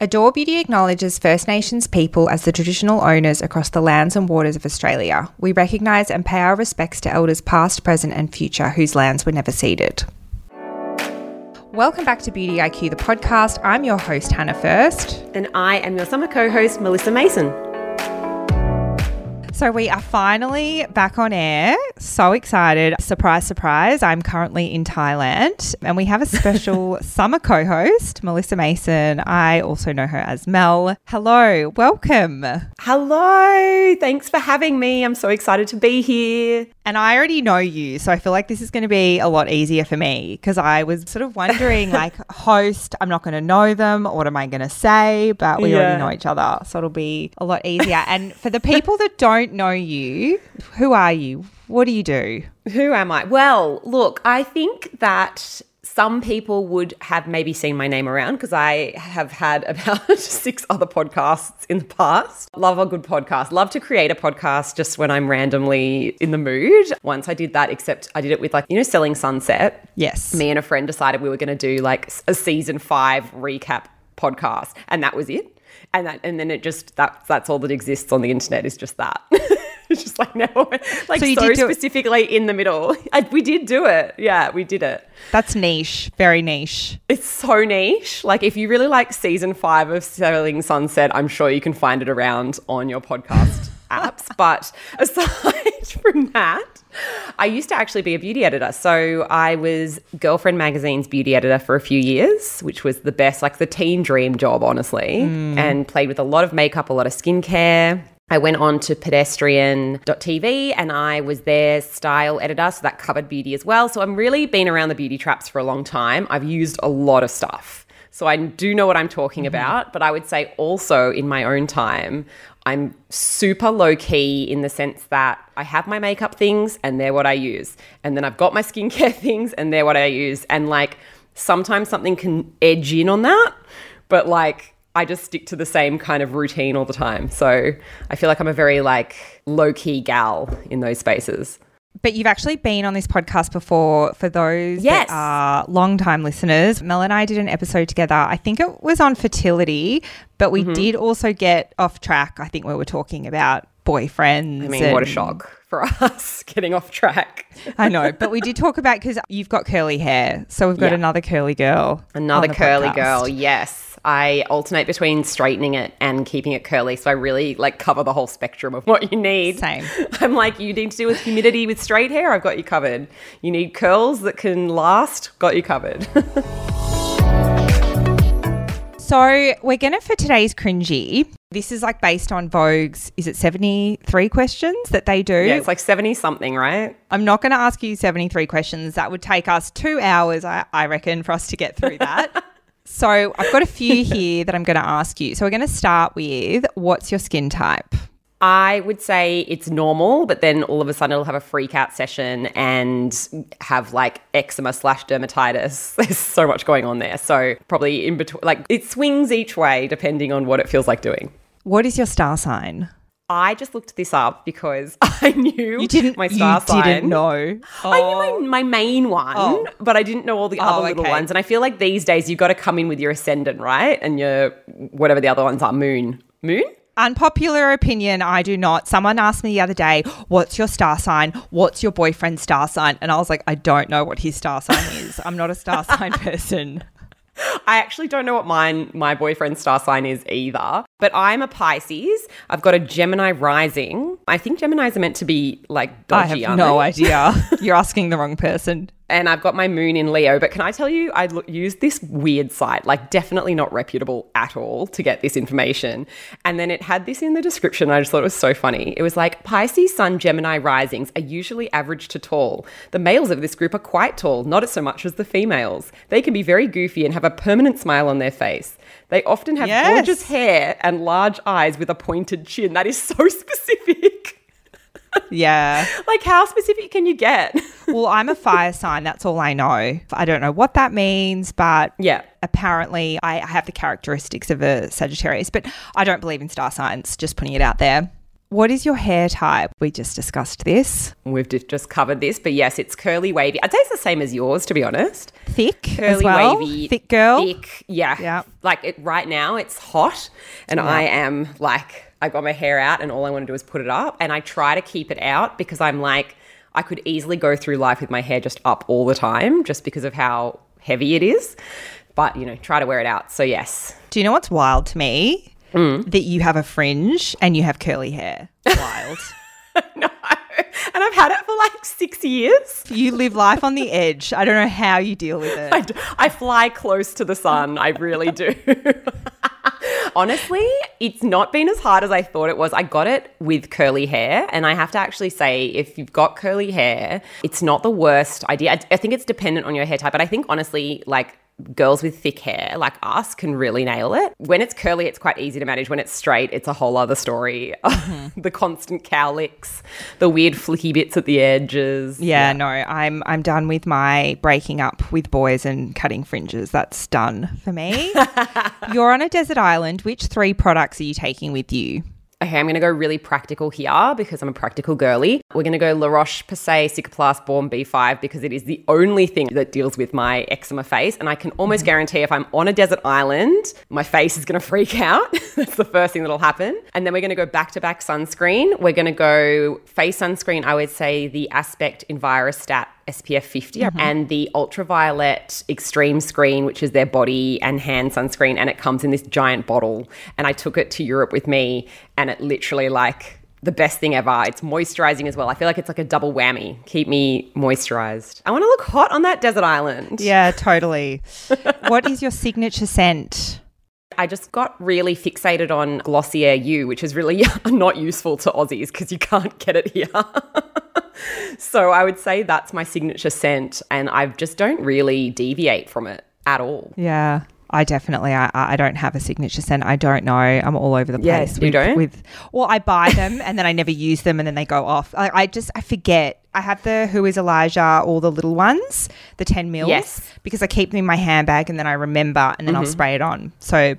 Adore Beauty acknowledges First Nations people as the traditional owners across the lands and waters of Australia. We recognise and pay our respects to elders past, present, and future whose lands were never ceded. Welcome back to Beauty IQ, the podcast. I'm your host, Hannah First. And I am your summer co host, Melissa Mason. So we are finally back on air. So excited. Surprise, surprise. I'm currently in Thailand and we have a special summer co host, Melissa Mason. I also know her as Mel. Hello, welcome. Hello. Thanks for having me. I'm so excited to be here. And I already know you. So I feel like this is going to be a lot easier for me because I was sort of wondering, like, host, I'm not going to know them. What am I going to say? But we yeah. already know each other. So it'll be a lot easier. and for the people that don't, don't know you, who are you? What do you do? Who am I? Well, look, I think that some people would have maybe seen my name around because I have had about six other podcasts in the past. Love a good podcast. Love to create a podcast just when I'm randomly in the mood. Once I did that, except I did it with like, you know, Selling Sunset. Yes. Me and a friend decided we were going to do like a season five recap podcast, and that was it and that and then it just that that's all that exists on the internet is just that. It's just like now like so, so specifically in the middle. I, we did do it. Yeah we did it. That's niche very niche. It's so niche. Like if you really like season five of selling sunset i'm sure you can find it around on your podcast apps but aside from that I used to actually be a beauty editor. So I was Girlfriend Magazine's beauty editor for a few years, which was the best, like the teen dream job, honestly, mm. and played with a lot of makeup, a lot of skincare. I went on to pedestrian.tv and I was their style editor, so that covered beauty as well. So I'm really been around the beauty traps for a long time. I've used a lot of stuff. So I do know what I'm talking mm-hmm. about, but I would say also in my own time, I'm super low key in the sense that I have my makeup things and they're what I use. And then I've got my skincare things and they're what I use. And like sometimes something can edge in on that, but like I just stick to the same kind of routine all the time. So I feel like I'm a very like low key gal in those spaces. But you've actually been on this podcast before for those yes. that are long-time listeners. Mel and I did an episode together. I think it was on fertility, but we mm-hmm. did also get off track. I think we were talking about boyfriends. I mean, what a shock for us getting off track. I know, but we did talk about because you've got curly hair. So we've got yeah. another curly girl. Another curly podcast. girl, yes. I alternate between straightening it and keeping it curly. So I really like cover the whole spectrum of what you need. Same. I'm like, you need to deal with humidity with straight hair, I've got you covered. You need curls that can last, got you covered. so we're gonna for today's cringy. This is like based on Vogue's, is it 73 questions that they do? Yeah, it's like 70 something, right? I'm not going to ask you 73 questions. That would take us two hours, I, I reckon, for us to get through that. So I've got a few here that I'm going to ask you. So we're going to start with what's your skin type? I would say it's normal, but then all of a sudden it'll have a freak out session and have like eczema slash dermatitis. There's so much going on there. So probably in between, like it swings each way depending on what it feels like doing. What is your star sign? I just looked this up because I knew you didn't my star you sign. didn't know. Oh. I knew my, oh. my main one, oh. but I didn't know all the other oh, little okay. ones. And I feel like these days you've got to come in with your ascendant, right? And your whatever the other ones are, moon, moon. Unpopular opinion, I do not. Someone asked me the other day, What's your star sign? What's your boyfriend's star sign? And I was like, I don't know what his star sign is. I'm not a star sign person. I actually don't know what mine my boyfriend's star sign is either. But I'm a Pisces. I've got a Gemini rising. I think Geminis are meant to be like dodgy. I have no they? idea. You're asking the wrong person and I've got my moon in Leo. But can I tell you, I used this weird site, like definitely not reputable at all, to get this information. And then it had this in the description. I just thought it was so funny. It was like Pisces, Sun, Gemini risings are usually average to tall. The males of this group are quite tall, not so much as the females. They can be very goofy and have a permanent smile on their face. They often have yes. gorgeous hair and large eyes with a pointed chin. That is so specific. Yeah. like, how specific can you get? Well, I'm a fire sign. That's all I know. I don't know what that means, but yeah. apparently I have the characteristics of a Sagittarius, but I don't believe in star signs, just putting it out there. What is your hair type? We just discussed this. We've just covered this, but yes, it's curly wavy. I'd say it's the same as yours, to be honest. Thick Curly well. wavy, Thick girl. Thick, yeah. Yeah. Like it right now, it's hot, and I am like, I got my hair out, and all I want to do is put it up, and I try to keep it out because I'm like, I could easily go through life with my hair just up all the time, just because of how heavy it is. But you know, try to wear it out. So yes, Do you know what's wild to me? Mm. That you have a fringe and you have curly hair. Wild. no, and I've had it for like six years. you live life on the edge. I don't know how you deal with it. I, d- I fly close to the sun. I really do. Honestly, it's not been as hard as I thought it was. I got it with curly hair, and I have to actually say, if you've got curly hair, it's not the worst idea. I, I think it's dependent on your hair type, but I think honestly, like girls with thick hair like us can really nail it. When it's curly, it's quite easy to manage. When it's straight, it's a whole other story. Mm-hmm. the constant cowlicks, the weird flicky bits at the edges. Yeah, no, I'm I'm done with my breaking up with boys and cutting fringes. That's done for me. You're on a desert island. Which three products are you taking with you? Okay, I'm going to go really practical here because I'm a practical girly. We're going to go La Roche Posay Cicaplast Baume B5 because it is the only thing that deals with my eczema face. And I can almost mm-hmm. guarantee if I'm on a desert island, my face is going to freak out. That's the first thing that'll happen. And then we're going to go back to back sunscreen. We're going to go face sunscreen, I would say the Aspect Envirostat SPF 50 mm-hmm. and the ultraviolet extreme screen, which is their body and hand sunscreen. And it comes in this giant bottle. And I took it to Europe with me, and it literally like the best thing ever. It's moisturizing as well. I feel like it's like a double whammy. Keep me moisturized. I want to look hot on that desert island. Yeah, totally. what is your signature scent? I just got really fixated on Glossier You, which is really not useful to Aussies because you can't get it here. so I would say that's my signature scent, and I just don't really deviate from it at all. Yeah. I definitely I, I don't have a signature scent. I don't know. I'm all over the place. you with, don't? with well, I buy them and then I never use them and then they go off. I, I just I forget. I have the Who is Elijah, all the little ones, the ten mils, Yes. Mm-hmm. because I keep them in my handbag and then I remember and then I'll spray it on. So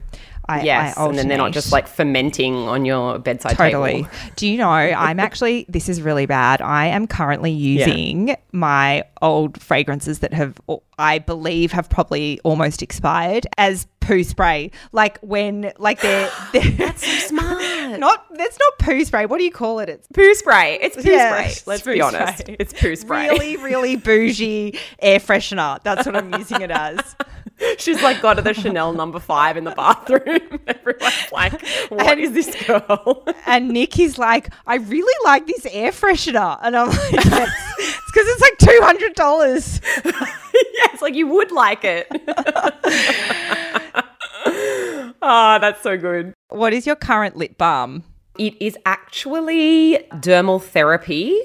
I Yes, I and then they're not just like fermenting on your bedside Totally. table. Do you know, I'm actually, this is really bad. I am currently using my old fragrances that have, I believe, have probably almost expired as poo spray. Like when, like they're, they're that's so smart. Not, that's not poo spray. What do you call it? It's Poo spray. It's poo Yeah, spray. Let's poo be honest. spray. It's poo spray. really, really bougie air freshener. That's what I'm using it as. She's like got the Chanel number five in the bathroom. Everyone's like, "What is this girl?" And Nick is like, I really like this air freshener. And I'm like, yes. it's because it's like $200. yeah, it's like you would like it. Ah, that's so good. What is your current lip balm? It is actually dermal therapy.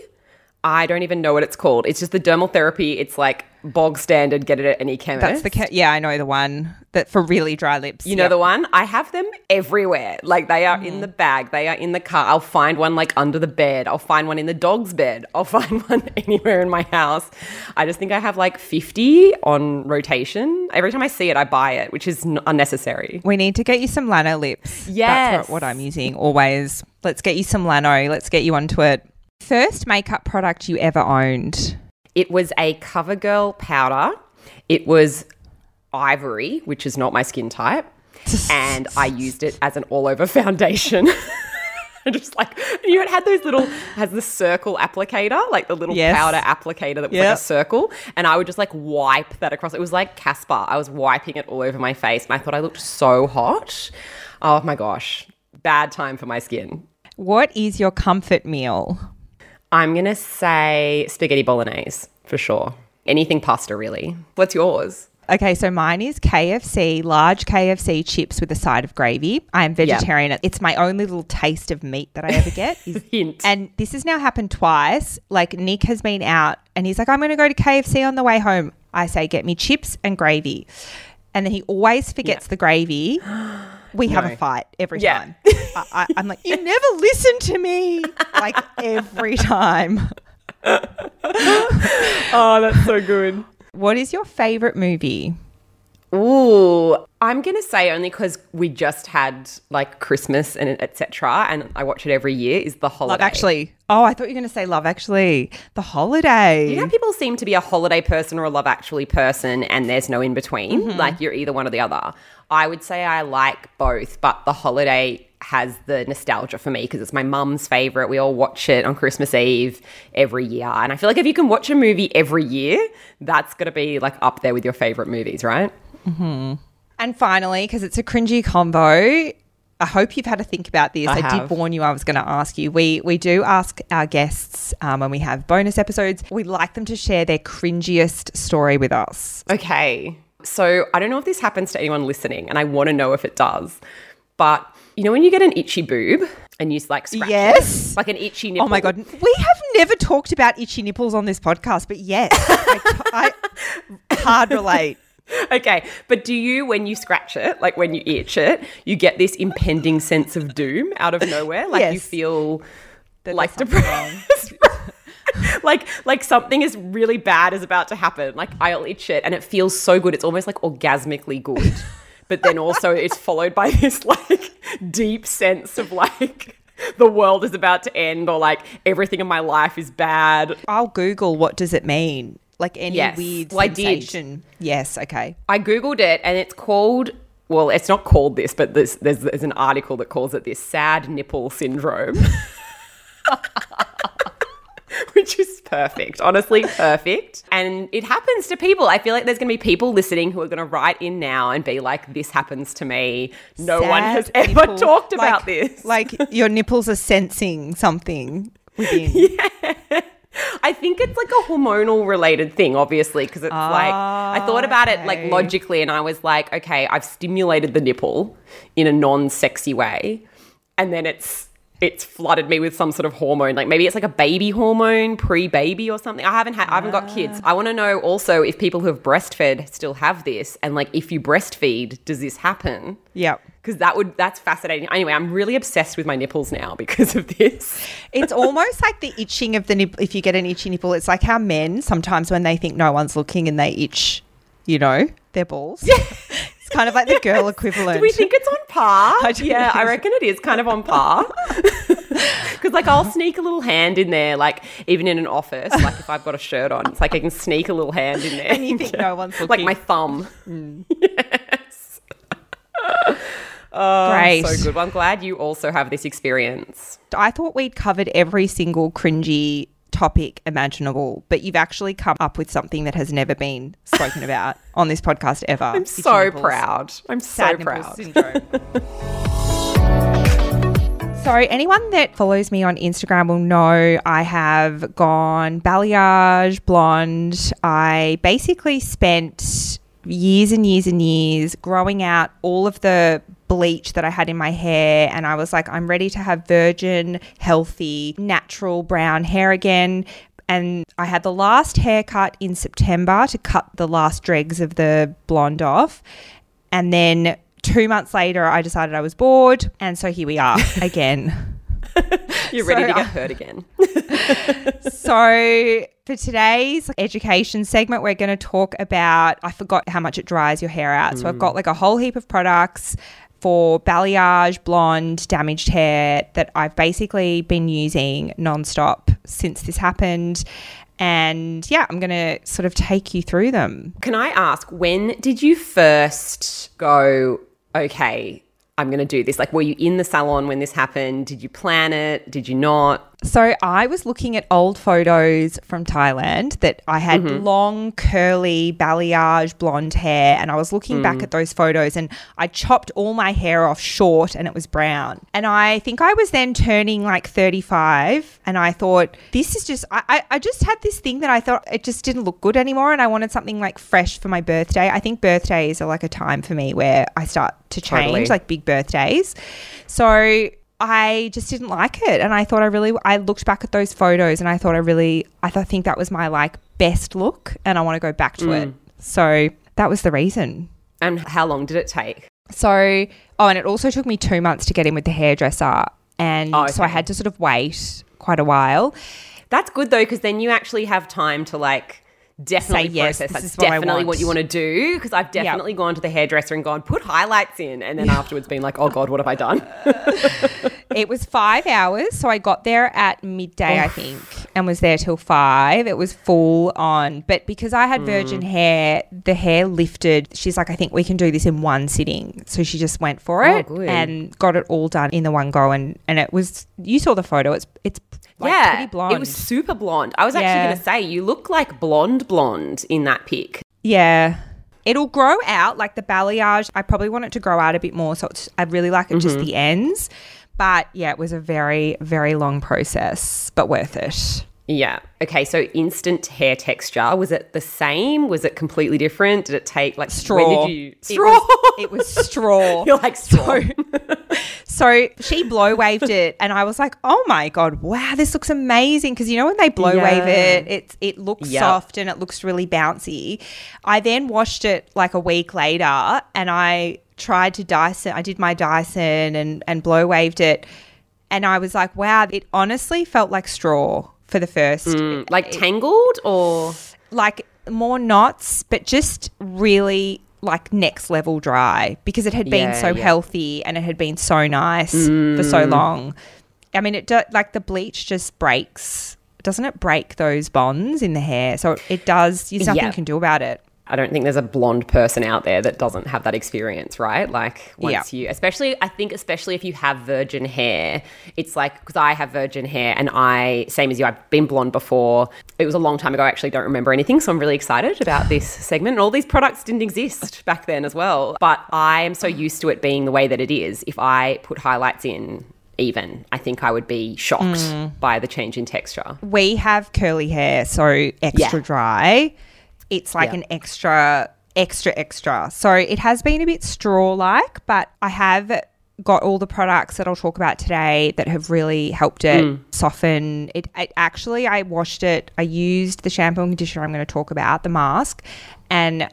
I don't even know what it's called. It's just the dermal therapy. It's like bog standard. Get it at any chemist. That's the ca- yeah, I know the one that for really dry lips. You know the one? I have them everywhere. Like they are in mm. the bag, they are in the car. I'll find one like under the bed. I'll find one in the dog's bed. I'll find one anywhere in my house. I just think I have like 50 on rotation. Every time I see it, I buy it, which is n- unnecessary. We need to get you some Lanolips. Yes. That's what, what I'm using always. Let's get you some Lano. Let's get you onto it. First makeup product you ever owned. It was a CoverGirl powder. It was ivory, which is not my skin type. and I used it as an all over foundation. Just like you know, it had those little has the circle applicator, like the little Yes. powder applicator that was like a circle, and I would just like wipe that across. It was like Casper. I was wiping it all over my face, and I thought I looked so hot. Oh my gosh, bad time for my skin. What is your comfort meal? I'm gonna say spaghetti bolognese for sure. Anything pasta, really. What's yours? Okay, so mine is KFC, large KFC chips with a side of gravy. I am vegetarian. It's my only little taste of meat that I ever get. Is, Hint. and this has now happened twice. Like Nick has been out and he's like, I'm going to go to KFC on the way home. I say, get me chips and gravy. And then he always forgets the gravy. we have a fight every Yeah. time. I, I, I'm like, you never listen to me. Like every time. Oh, that's so good. What is your favorite movie? Ooh, I'm gonna say only because we just had like Christmas and etc. And I watch it every year. Is the holiday? Love Actually. Oh, I thought you were going to say Love Actually. The Holiday. You know, people seem to be a holiday person or a love actually person, and there's no in between. Mm-hmm. Like you're either one or the other. I would say I like both, but the holiday has the nostalgia for me because it's my mum's favorite. We all watch it on Christmas Eve every year, and I feel like if you can watch a movie every year, that's gonna be like up there with your favorite movies, right? And finally, because it's a cringy combo, I hope you've had to think about this. I I, did warn you I was going to ask you. We we do ask our guests um, when we have bonus episodes. We like them to share their cringiest story with us. Okay. So I don't know if this happens to anyone listening, and I want to know if it does. But you know when you get an itchy boob and you like scratch Yes. it, like an itchy nipple. Oh my god, we have never talked about itchy nipples on this podcast, but yes, I, I hard relate. Okay, but do you when you scratch it, like when you itch it, you get this impending sense of doom out of nowhere? Like you feel That like depressed. like like something is really bad is about to happen. Like I'll itch it and it feels so good. It's almost like orgasmically good. But then also it's followed by this like deep sense of like the world is about to end or like everything in my life is bad. I'll Google what does it mean. Like any Yes. weird Well, I did. sensation. Yes, okay. I googled it and it's called well, it's not called this, but there's, there's, there's an article that calls it this sad nipple syndrome. Which is perfect, honestly, perfect. And it happens to people. I feel like there's going to be people listening who are going to write in now and be like, this happens to me. No one has ever nipple. talked Like- about this. Like your nipples are sensing something within. I think it's like a hormonal related thing, obviously, because it's like I thought about it like ah, logically, and I was like, okay, I've stimulated the nipple in a non-sexy way, and then it's it's flooded me with some sort of hormone, like maybe it's like a baby hormone, pre-baby or something. I haven't had, I haven't got kids. Ah. I want to know also if people who have breastfed still have this, and like if you breastfeed, does this happen? Yep. Because that would that's fascinating. Anyway, I'm really obsessed with my nipples now because of this. It's almost like the itching of the nipple. If you get an itchy nipple, it's like how men sometimes when they think no one's looking and they itch, you know, their balls. Yeah. it's kind of like the girl equivalent. Do we think it's on par? I yeah, think I reckon it is kind of on par. Because like I'll sneak a little hand in there, like even in an office, like if I've got a shirt on, it's like I can sneak a little hand in there. And you think no one's like my thumb. Mm. Yes. Um, Great. So good. Well, I'm glad you also have this experience. I thought we'd covered every single cringy topic imaginable, but you've actually come up with something that has never been spoken about on this podcast ever. I'm so proud. I'm so Sad nipple proud. So, anyone that follows me on Instagram will know I have gone balayage, blonde. I basically spent years and years and years growing out all of the bleach that I had in my hair. And I was like, I'm ready to have virgin, healthy, natural brown hair again. And I had the last haircut in September to cut the last dregs of the blonde off. And then two months later, I decided I was bored. And so here we are again. You're ready So, to get uh, hurt again. so for today's education segment, we're going to talk about. I forgot how much it dries your hair out. So I've got like a whole heap of products for balayage, blonde, damaged hair that I've basically been using nonstop since this happened. And yeah, I'm going to sort of take you through them. Can I ask, when did you first go, okay, I'm going to do this? Like, were you in the salon when this happened? Did you plan it? Did you not? So I was looking at old photos from Thailand that I had mm-hmm. long, curly, balayage, blonde hair, and I was looking back mm. at those photos and I chopped all my hair off short and it was brown. And I think I was then turning like 35 and I thought, this is just, I, I, I just had this thing that I thought it just didn't look good anymore and I wanted something like fresh for my birthday. I think birthdays are like a time for me where I start to change, Totally. like big birthdays. So I just didn't like it. And I thought I really, I looked back at those photos and I thought I really, I th- think that was my like best look and I want to go back to it. Mm. So that was the reason. And how long did it take? So, oh, and it also took me two months to get in with the hairdresser. And Oh, so I had to sort of wait quite a while. That's good though, because then you actually have time to like definitely yes, process. this That's is what definitely what you want to do. Because I've definitely gone to the hairdresser and gone, put highlights in, and then afterwards been like, oh god, what have I done? It was five hours. So I got there at midday, I think, and was there till five. It was full on. But because I had virgin Mm. hair, the hair lifted. She's like, I think we can do this in one sitting. So she just went for Oh, it good. and got it all done in the one go. And, and it was, you saw the photo. It's, it's like yeah, pretty blonde. it was super blonde. I was actually Yeah. going to say you look like blonde, blonde in that pic. Yeah. It'll grow out like the balayage. I probably want it to grow out a bit more. So it's, I really like it just mm-hmm. the ends. But yeah, it was a very, very long process, but worth it. Yeah. Okay. So instant hair texture was it the same? Was it completely different? Did it take like Straw. You It straw? was, it was straw. You're like straw. So she blow waved it, and I was like, "Oh my god, wow, this looks amazing!" Because you know when they blow wave it, it's it looks Yep. soft and it looks really bouncy. I then washed it like a week later, and I tried to Dyson. I did my Dyson and and blow waved it, and I was like, "Wow, it honestly felt like straw for the first hmm, like tangled or like more knots, but just really like next level dry because it had been Yeah, so yeah. healthy and it had been so nice for so hmm. long. I mean, it do, like the bleach just breaks, doesn't it? Break those bonds in the hair, so it does. There's nothing you can do about it. I don't think there's a blonde person out there that doesn't have that experience, right? Like once Yeah. you, especially, I think, especially if you have virgin hair, it's like because I have virgin hair and I, same as you, I've been blonde before. It was a long time ago. I actually don't remember anything, so I'm really excited about this segment. And all these products didn't exist back then as well, but I am so used to it being the way that it is. If I put highlights in. Even, I think I would be shocked mm. by the change in texture. We have curly hair, so extra Yeah. dry. It's like Yeah. an extra, extra, extra. So it has been a bit straw like, but I have got all the products that I'll talk about today that have really helped it Mm. soften. It, it actually, I washed it. I used the shampoo and conditioner I'm going to talk about, the mask, and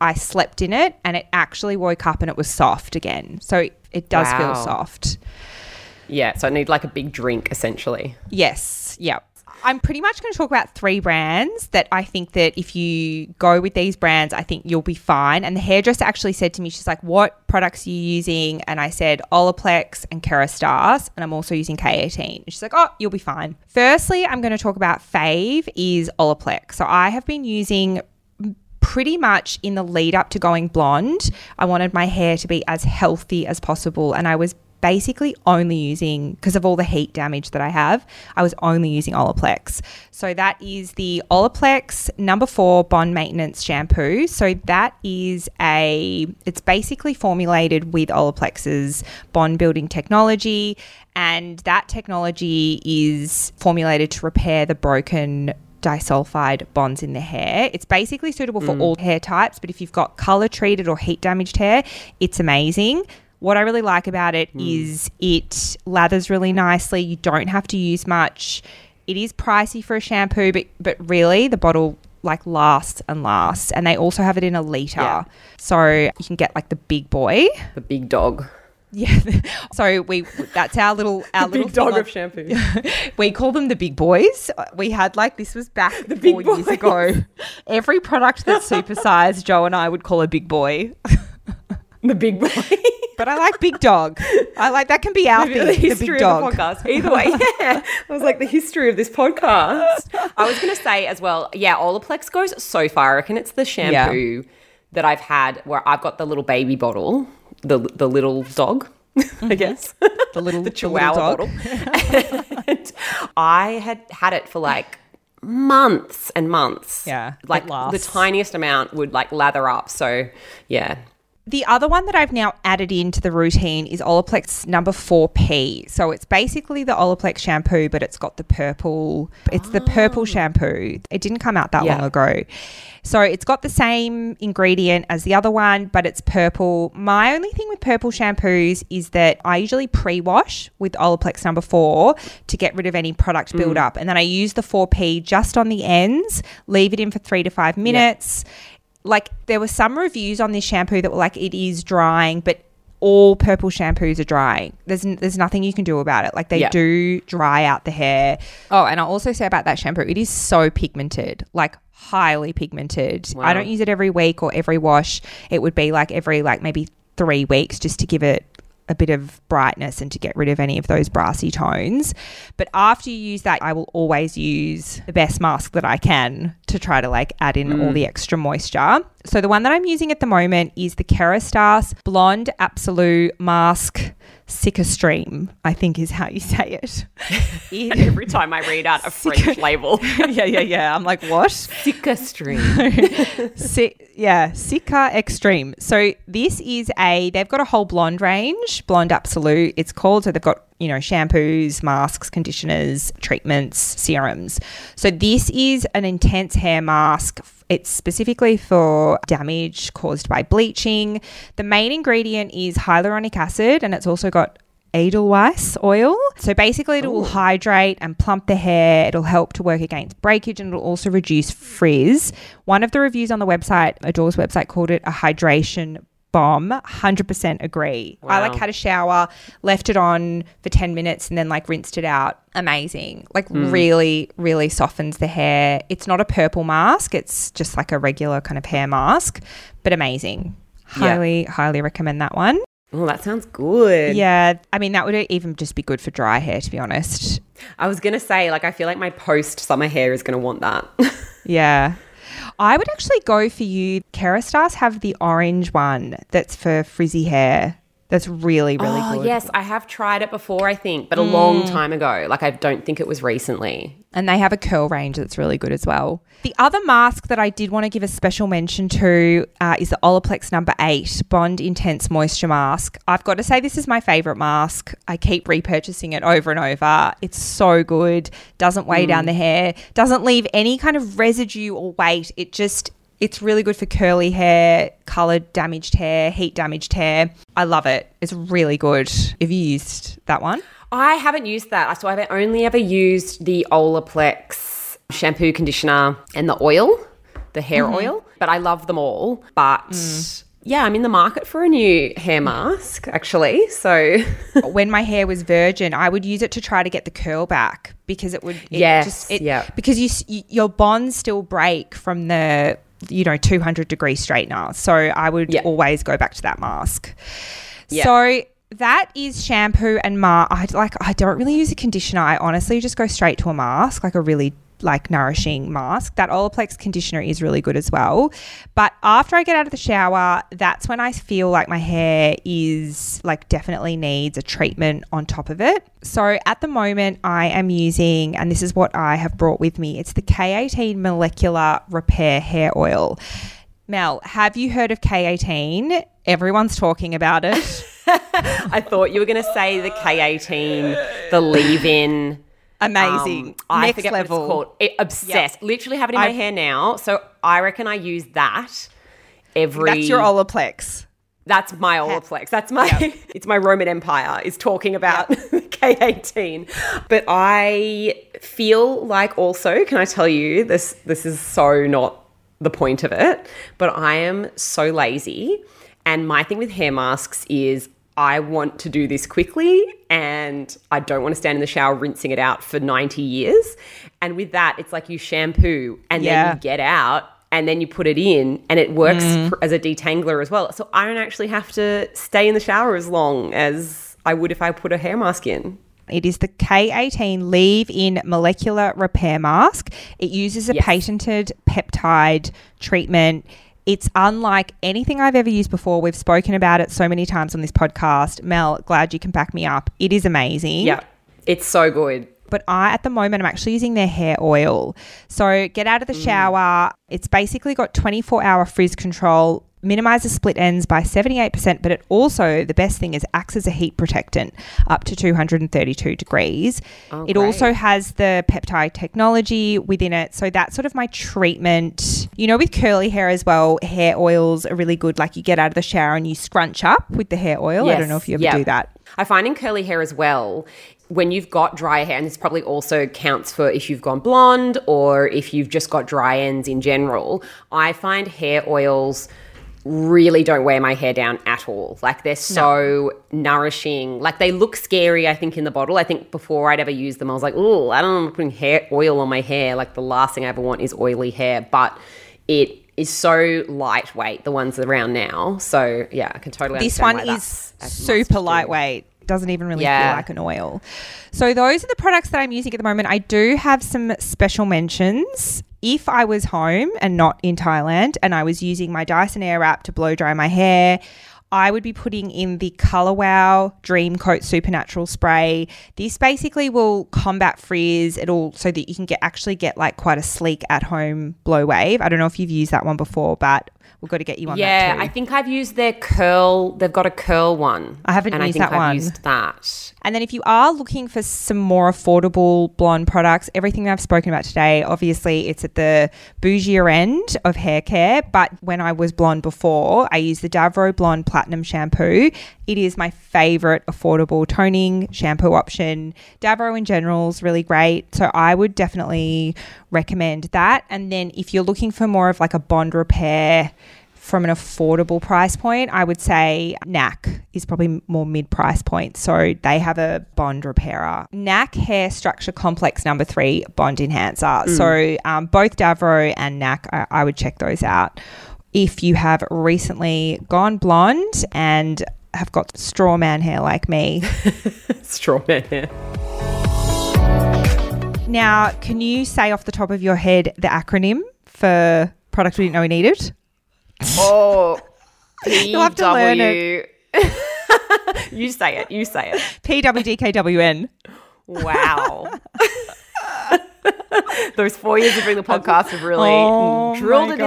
I slept in it, and it actually woke up and it was soft again. So it does feel soft. Yeah, so I need like a big drink essentially. Yes. Yep. I'm pretty much going to talk about three brands that I think that if you go with these brands, I think you'll be fine. And the hairdresser actually said to me, she's like, "What products are you using?" And I said Olaplex and Kerastase, and I'm also using K18. And she's like, "Oh, you'll be fine." Firstly, I'm going to talk about fave is Olaplex. So I have been using pretty much in the lead up to going blonde, I wanted my hair to be as healthy as possible. And I was basically only using, because of all the heat damage that I have, I was only using Olaplex. So that is the Olaplex number four bond maintenance shampoo. So that is a, it's basically formulated with Olaplex's bond building technology. And that technology is formulated to repair the broken disulfide bonds in the hair. It's basically suitable for mm. all hair types, but if you've got color treated or heat damaged hair, it's amazing. What I really like about it hmm. is it lathers really nicely. You don't have to use much. It is pricey for a shampoo, but but really the bottle like lasts and lasts. And they also have it in a liter. Yeah. So you can get like the big boy. The big dog. Yeah. So we that's our little our little Big dog of shampoo. we call them the big boys. We had like this was back The four years ago. Every product that's supersized, Joe and I would call a big boy. the big boy. But I like big dog. I like that can be our thing. the The, history big dog. of the podcast. Either way, yeah. I was like the history of this podcast. I was going to say as well, yeah, Olaplex goes so far. I reckon it's the shampoo that I've had where I've got the little baby bottle, the the little dog, I mm-hmm. guess. The little the the little chihuahua bottle. and I had had it for like months and months. Yeah, Like the tiniest amount would like lather up. So, yeah. The other one that I've now added into the routine is Olaplex number 4P. So it's basically the Olaplex shampoo, but it's got the purple, it's the purple shampoo. It didn't come out that Ah. Yeah. long ago. So it's got the same ingredient as the other one, but it's purple. My only thing with purple shampoos is that I usually pre wash with Olaplex number four to get rid of any product Mm. buildup. And then I use the 4P just on the ends, leave it in for three to five minutes like there were some reviews on this shampoo that were like it is drying but all purple shampoos are drying. There's there's nothing you can do about it. Like they Yeah. do dry out the hair. Oh, and I'll also say about that shampoo, it is so pigmented, like highly pigmented. I don't use it every week or every wash. It would be like every like maybe three weeks just to give it a bit of brightness and to get rid of any of those brassy tones. But after you use that, I will always use the best mask that I can to try to like add in all mm. the extra moisture. So the one that I'm using at the moment is the Kerastase Blonde Absolute Mask Stream. I think is how you say it. It- Every time I read out a French label, yeah, yeah, yeah. I'm like, what? Sika stream. Si- yeah, Cicaextreme. So this is a they've got a whole blonde range, blonde absolute. It's called so they've got you know shampoos, masks, conditioners, treatments, serums. So this is an intense hair mask. It's specifically for damage caused by bleaching. The main ingredient is hyaluronic acid, and it's also got Edelweiss oil. So basically, it will oh. hydrate and plump the hair. It'll help to work against breakage and it'll also reduce frizz. One of the reviews on the website, Adore's website, called it a hydration bomb. 100% agree. I like had a shower, left it on for 10 minutes and then like rinsed it out. Amazing. Like hmm. really, really softens the hair. It's not a purple mask, it's just like a regular kind of hair mask, but amazing. Yeah. Highly, highly recommend that one. Oh, that sounds good. Yeah, I mean that would even just be good for dry hair, to be honest. I was gonna say, like, I feel like my post summer hair is gonna want that. Yeah, I would actually go for you. Kerastase have the orange one that's for frizzy hair. That's really, really oh good. yes, I have tried it before, I think, but a long mm. time ago. Like, I don't think it was recently. And they have a curl range that's really good as well. The other mask that I did want to give a special mention to uh, is the Olaplex number eight Bond Intense Moisture Mask. I've got to say, this is my favorite mask. I keep repurchasing it over and over. It's so good, doesn't weigh down mm. the hair, doesn't leave any kind of residue or weight. It just, it's really good for curly hair, colored damaged hair, heat damaged hair. I love it. It's really good. Have you used that one? I haven't used that. So I've only ever used the Olaplex shampoo, conditioner, and the oil, the hair mm-hmm. oil. But I love them all. But mm. yeah, I'm in the market for a new hair mask, actually. So when my hair was virgin, I would use it to try to get the curl back because it would. It Yes, just, it, yeah. Because you, you your bonds still break from the you know 200 degree straightener, so I would Yeah. always go back to that mask. Yeah. So that is shampoo and mask. I like. I don't really use a conditioner. I honestly just go straight to a mask, like a really like nourishing mask. That Olaplex conditioner is really good as well. But after I get out of the shower, that's when I feel like my hair is like definitely needs a treatment on top of it. So at the moment, I am using, and this is what I have brought with me. It's the K18 Molecular Repair Hair Oil. Mel, have you heard of K18? Everyone's talking about it. I thought you were going to say the K18, the leave-in. Amazing. Um, I Next forget level. what it's called. It, obsessed. Literally have it in my I've- hair now. So I reckon I use that every. That's your Olaplex. That's my Olaplex. That's my. It's my Roman Empire is talking about K18. But I feel like also, can I tell you this? This is so not the point of it, but I am so lazy, and my thing with hair masks is. I want to do this quickly and I don't want to stand in the shower rinsing it out for 90 years. And with that, it's like you shampoo and Yeah. then you get out and then you put it in and it works mm-hmm. pr- as a detangler as well. So I don't actually have to stay in the shower as long as I would if I put a hair mask in. It is the K18 Leave In Molecular Repair Mask. It uses a Yes. patented peptide treatment. It's unlike anything I've ever used before. We've spoken about it so many times on this podcast. Mel, glad you can back me up. It is amazing. Yeah. It's so good. but I at the moment I'm actually using their hair oil. So get out of the mm. shower. It's basically got 24 hour frizz control, minimizes split ends by 78%, but it also the best thing is acts as a heat protectant up to 232 degrees. Oh, it also has the peptide technology within it. So that's sort of my treatment. You know, with curly hair as well, hair oils are really good. Like you get out of the shower and you scrunch up with the hair oil. I don't know if you ever yeah. do that. I find in curly hair as well, when you've got dry hair, and this probably also counts for if you've gone blonde or if you've just got dry ends in general, I find hair oils really don't wear my hair down at all. Like they're so no. nourishing. Like they look scary, I think, in the bottle. I think before I'd ever use them, I was like, oh, I don't want to put hair oil on my hair. Like the last thing I ever want is oily hair. But it is so lightweight, the ones around now. So yeah, I can totally This one is super lightweight. Doesn't even really yeah. feel like an oil. So those are the products that I'm using at the moment. I do have some special mentions if I was home and not in Thailand and I was using my Dyson Airwrap to blow dry my hair, I would be putting in the Color Wow Dream Coat Supernatural Spray. This basically will combat frizz. It'll so that you can get actually get like quite a sleek at home blow wave. I don't know if you've used that one before, but we've got to get you on yeah, I think I've used their curl. They've got a curl one. I haven't and used I think that I've one. Used that. And then if you are looking for some more affordable blonde products, everything that I've spoken about today, obviously it's at the bougier end of hair care. But when I was blonde before, I used the Davroe Blonde Platinum Shampoo. It is my favorite affordable toning shampoo option. Davroe in general is really great. So I would definitely recommend that. And then if you're looking for more of like a bond repair, from an affordable price point, I would say NAK is probably more mid price point. So they have a bond repairer. NAK Hair Structure Complex number three Bond Enhancer. Mm. So um, both Davroe and NAK, I, I would check those out. If you have recently gone blonde and have got straw man hair like me, straw man hair. Now, can you say off the top of your head the acronym for product we didn't know we needed? Oh, You'll have to learn it. you say it. You say it. PWDKWN. Wow. Those four years of doing the podcast have really oh drilled it in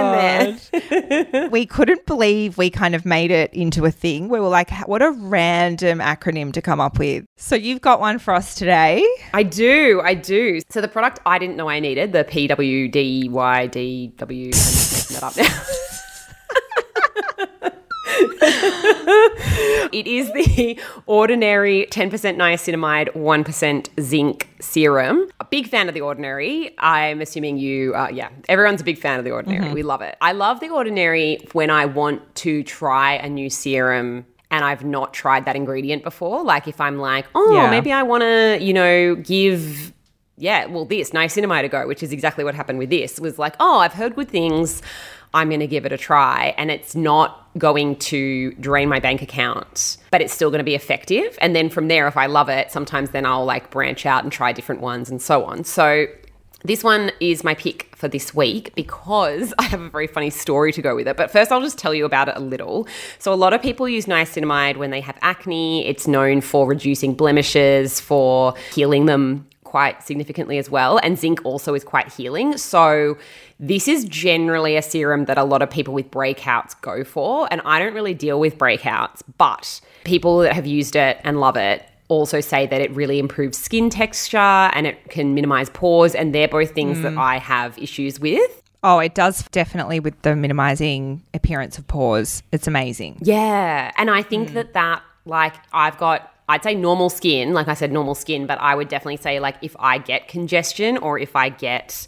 there. we couldn't believe we kind of made it into a thing. We were like, what a random acronym to come up with. So you've got one for us today. I do. I do. So the product I didn't know I needed, the PWDYDW, I'm making that up now. it is the ordinary 10% niacinamide, 1% zinc serum. A big fan of the ordinary. I'm assuming you, uh, yeah, everyone's a big fan of the ordinary. Mm-hmm. We love it. I love the ordinary when I want to try a new serum and I've not tried that ingredient before. Like if I'm like, oh, yeah. maybe I want to, you know, give yeah, well, this niacinamide a go, which is exactly what happened with this. Was like, oh, I've heard good things. I'm going to give it a try. And it's not going to drain my bank account, but it's still going to be effective. And then from there, if I love it, sometimes then I'll like branch out and try different ones and so on. So this one is my pick for this week because I have a very funny story to go with it. But first, I'll just tell you about it a little. So, a lot of people use niacinamide when they have acne. It's known for reducing blemishes, for healing them quite significantly as well. And zinc also is quite healing. So, this is generally a serum that a lot of people with breakouts go for. And I don't really deal with breakouts, but people that have used it and love it also say that it really improves skin texture and it can minimize pores. And they're both things mm. that I have issues with. Oh, it does definitely with the minimizing appearance of pores. It's amazing. Yeah. And I think mm. that that, like, I've got I'd say normal skin, like I said, normal skin, but I would definitely say, like, if I get congestion or if I get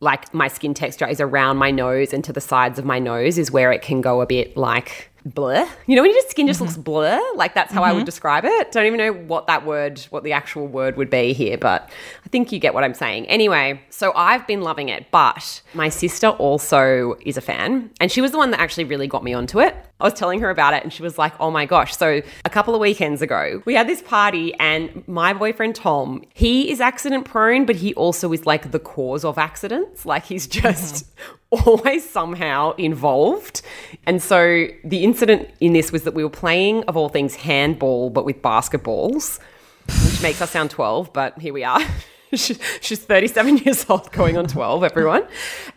like my skin texture is around my nose and to the sides of my nose is where it can go a bit like blur. You know, when your skin just mm-hmm. looks blur, like that's how mm-hmm. I would mm-hmm. describe it. Don't even know what that word, what the actual word would be here, but I think you get what I'm saying. Anyway, so I've been loving it, but my sister also is a fan, and she was the one that actually really got me onto it. I was telling her about it, and she was like, oh my gosh. So a couple of weekends ago, we had this party, and my boyfriend Tom, he is accident prone, but he also is like the cause of accidents. Like he's just mm-hmm. always somehow involved. And so the incident in this was that we were playing, of all things, handball, but with basketballs, which makes us sound 12, but here we are. She's 37 years old, going on 12, everyone.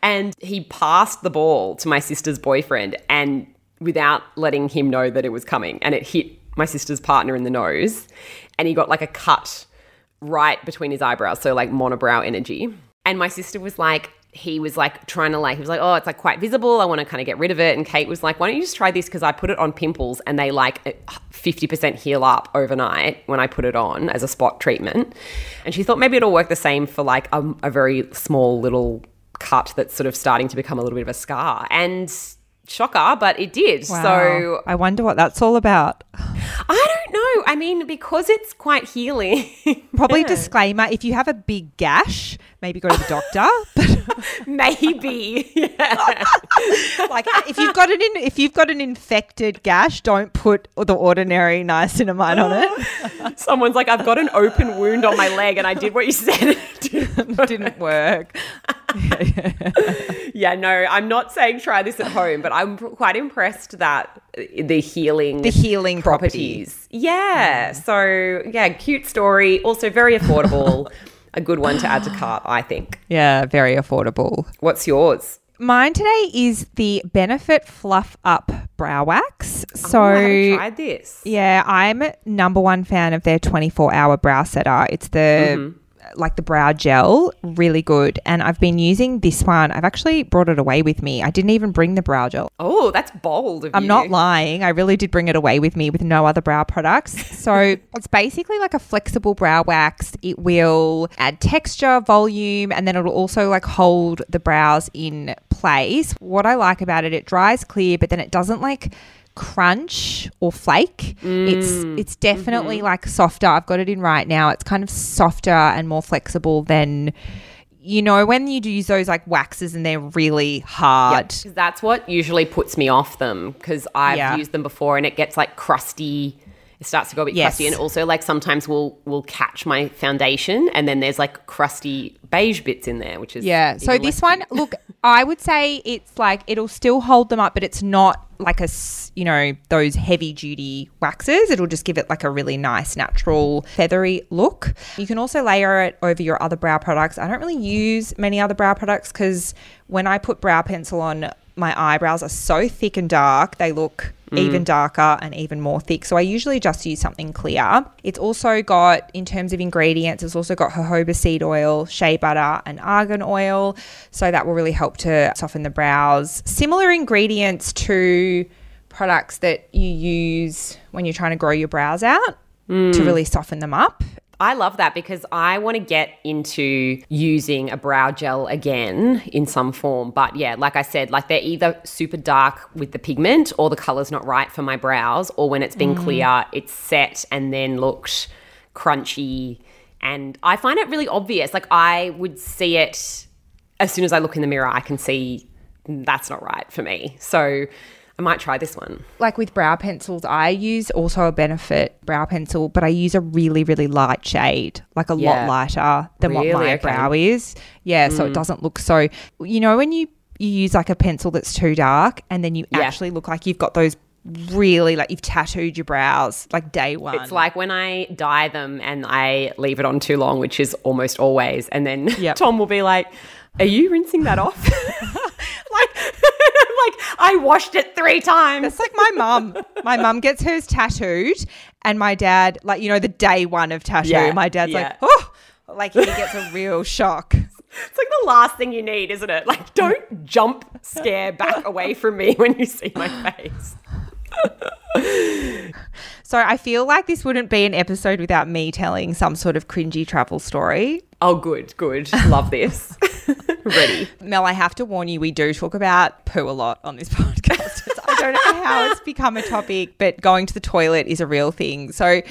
And he passed the ball to my sister's boyfriend and without letting him know that it was coming. And it hit my sister's partner in the nose. And he got like a cut right between his eyebrows. So, like monobrow energy. And my sister was like, he was like trying to like he was like oh it's like quite visible i want to kind of get rid of it and kate was like why don't you just try this because i put it on pimples and they like uh, 50% heal up overnight when i put it on as a spot treatment and she thought maybe it'll work the same for like a, a very small little cut that's sort of starting to become a little bit of a scar and Shocker, but it did. Wow. So I wonder what that's all about. I don't know. I mean, because it's quite healing. Probably disclaimer: if you have a big gash, maybe go to the doctor. But Maybe. Yeah. like, if you've got an in, if you've got an infected gash, don't put the ordinary niacinamide on it. Someone's like, I've got an open wound on my leg, and I did what you said. It didn't work. yeah, no, I'm not saying try this at home, but I'm quite impressed that the healing The healing properties. Yeah. So yeah, cute story. Also very affordable. a good one to add to cart, I think. Yeah, very affordable. What's yours? Mine today is the Benefit Fluff Up Brow Wax. So Oh, I tried this. Yeah, I'm number one fan of their 24 hour brow setter. It's the mm-hmm. Like the brow gel, really good. And I've been using this one. I've actually brought it away with me. I didn't even bring the brow gel. Oh, that's bold of I'm you. not lying. I really did bring it away with me with no other brow products. So it's basically like a flexible brow wax. It will add texture, volume, and then it'll also like hold the brows in place. What I like about it, it dries clear, but then it doesn't like crunch or flake. It's mm. it's definitely mm-hmm. like softer. I've got it in right now. It's kind of softer and more flexible than you know when you do use those like waxes and they're really hard. 'Cause that's what usually puts me off them because I've Yeah. used them before and it gets like crusty. It starts to go a bit Yes. crusty, and also like sometimes will will catch my foundation, and then there's like crusty beige bits in there, which is Yeah. So this one, look, I would say it's like it'll still hold them up, but it's not like a you know those heavy duty waxes. It'll just give it like a really nice natural feathery look. You can also layer it over your other brow products. I don't really use many other brow products because when I put brow pencil on, my eyebrows are so thick and dark. They look mm. even darker and even more thick. So I usually just use something clear. It's also got, in terms of ingredients, it's also got jojoba seed oil, shea butter, and argan oil. So that will really help to soften the brows. Similar ingredients to products that you use when you're trying to grow your brows out mm. to really soften them up. I love that because I want to get into using a brow gel again in some form. But yeah, like I said, like they're either super dark with the pigment or the color's not right for my brows, or when it's been mm. clear, it's set and then looked crunchy. And I find it really obvious. Like I would see it as soon as I look in the mirror, I can see mm, that's not right for me. So I might try this one. like with brow pencils, I use also a benefit brow pencil, but I use a really, really light shade, like a Yeah. lot lighter than Really? what my Okay. brow is. Yeah, so it mm. doesn't look so. You know, when you you use like a pencil that's too dark, and then you Yeah. actually look like you've got those really like you've tattooed your brows like day one. It's like when I dye them and I leave it on too long, which is almost always, and then Yep. Tom will be like, "Are you rinsing that off?" like, like I washed it three times. It's like my mum. My mum gets hers tattooed, and my dad, like you know, the day one of tattoo, Yeah, my dad's yeah. like, oh, like he gets a real shock. It's like the last thing you need, isn't it? Like, don't jump scare back away from me when you see my face. So I feel like this wouldn't be an episode without me telling some sort of cringy travel story. Oh, good, good. Love this. Ready. Mel, I have to warn you, we do talk about poo a lot on this podcast. I don't know how it's become a topic, but going to the toilet is a real thing. So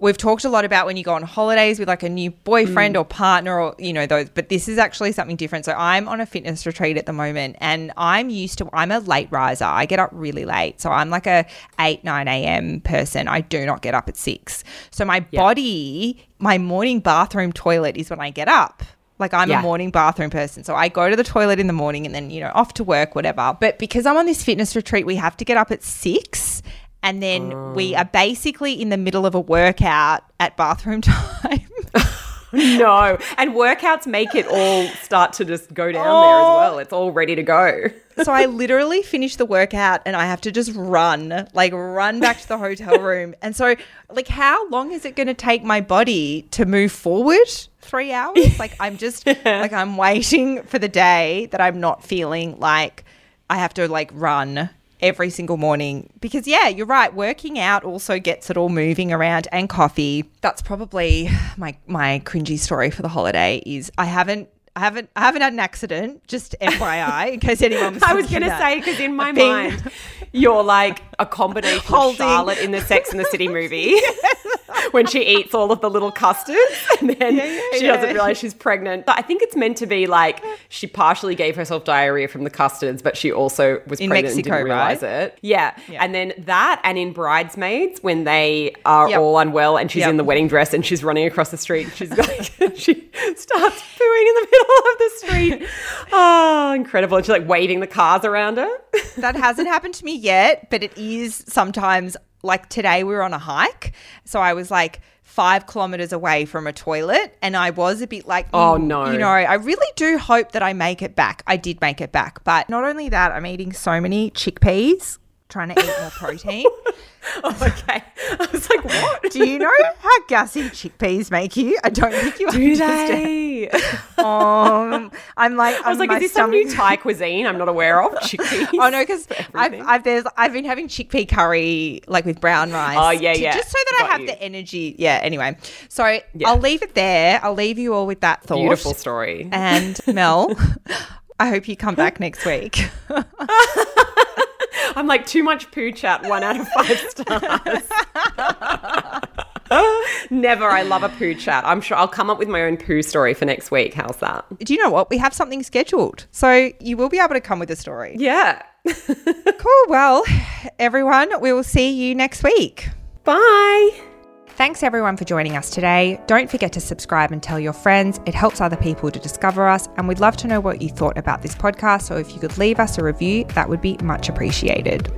we've talked a lot about when you go on holidays with like a new boyfriend mm. or partner or, you know, those, but this is actually something different. So I'm on a fitness retreat at the moment and I'm used to, I'm a late riser. I get up really late. So I'm like a 8, 9 a.m. person. I do not get up at 6. So my body, my morning bathroom toilet is when I get up. Like I'm Yeah. a morning bathroom person. So I go to the toilet in the morning and then, you know, off to work, whatever. But because I'm on this fitness retreat, we have to get up at six. And then we oh. are basically in the middle of a workout at bathroom time. No. And workouts make it all start to just go down there as well. It's all ready to go. so I literally finish the workout and I have to just run, like run back to the hotel room. And so, like, how long is it going to take my body to move forward? Three hours? Like, I'm just, like, I'm waiting for the day that I'm not feeling like I have to, like, run every single morning. Because yeah you're right working out also gets it all moving around and coffee. That's probably my my cringy story for the holiday is i haven't I haven't I haven't had an accident. Just FYI, in case anyone was. I was going to say because in my mind, you're like a combination Holding. of Charlotte in the Sex and the City movie when she eats all of the little custards and then yeah, yeah, she yeah. doesn't realize she's pregnant. But I think it's meant to be like she partially gave herself diarrhea from the custards, but she also was in pregnant Mexico, and didn't realize right? it. Yeah. and then that, and in Bridesmaids when they are yep. all unwell and she's yep. in the wedding dress and she's running across the street, and she's like she starts pooing in the middle of the street. Oh, incredible! And she's like waving the cars around her. that hasn't happened to me yet, but it is sometimes like today we were on a hike. So I was like five kilometers away from a toilet and I was a bit like, oh mm, no. You know, I really do hope that I make it back. I did make it back. But not only that, I'm eating so many chickpeas trying to eat more protein. oh, okay. I was like, what? Do you know how gassy chickpeas make you? I don't think you Do they? um, I'm like, I was like, is this stomach... some new Thai cuisine I'm not aware of? Chickpeas. oh no, because I've, I've there's I've been having chickpea curry like with brown rice. Oh yeah, to, yeah. Just so that Got I have you. the energy. Yeah. Anyway, so yeah. I'll leave it there. I'll leave you all with that thought. Beautiful story. And Mel. I hope you come back next week. I'm like, too much poo chat, one out of five stars. Never. I love a poo chat. I'm sure I'll come up with my own poo story for next week. How's that? Do you know what? We have something scheduled. So you will be able to come with a story. Yeah. cool. Well, everyone, we will see you next week. Bye. Thanks everyone for joining us today. Don't forget to subscribe and tell your friends. It helps other people to discover us, and we'd love to know what you thought about this podcast. So if you could leave us a review, that would be much appreciated.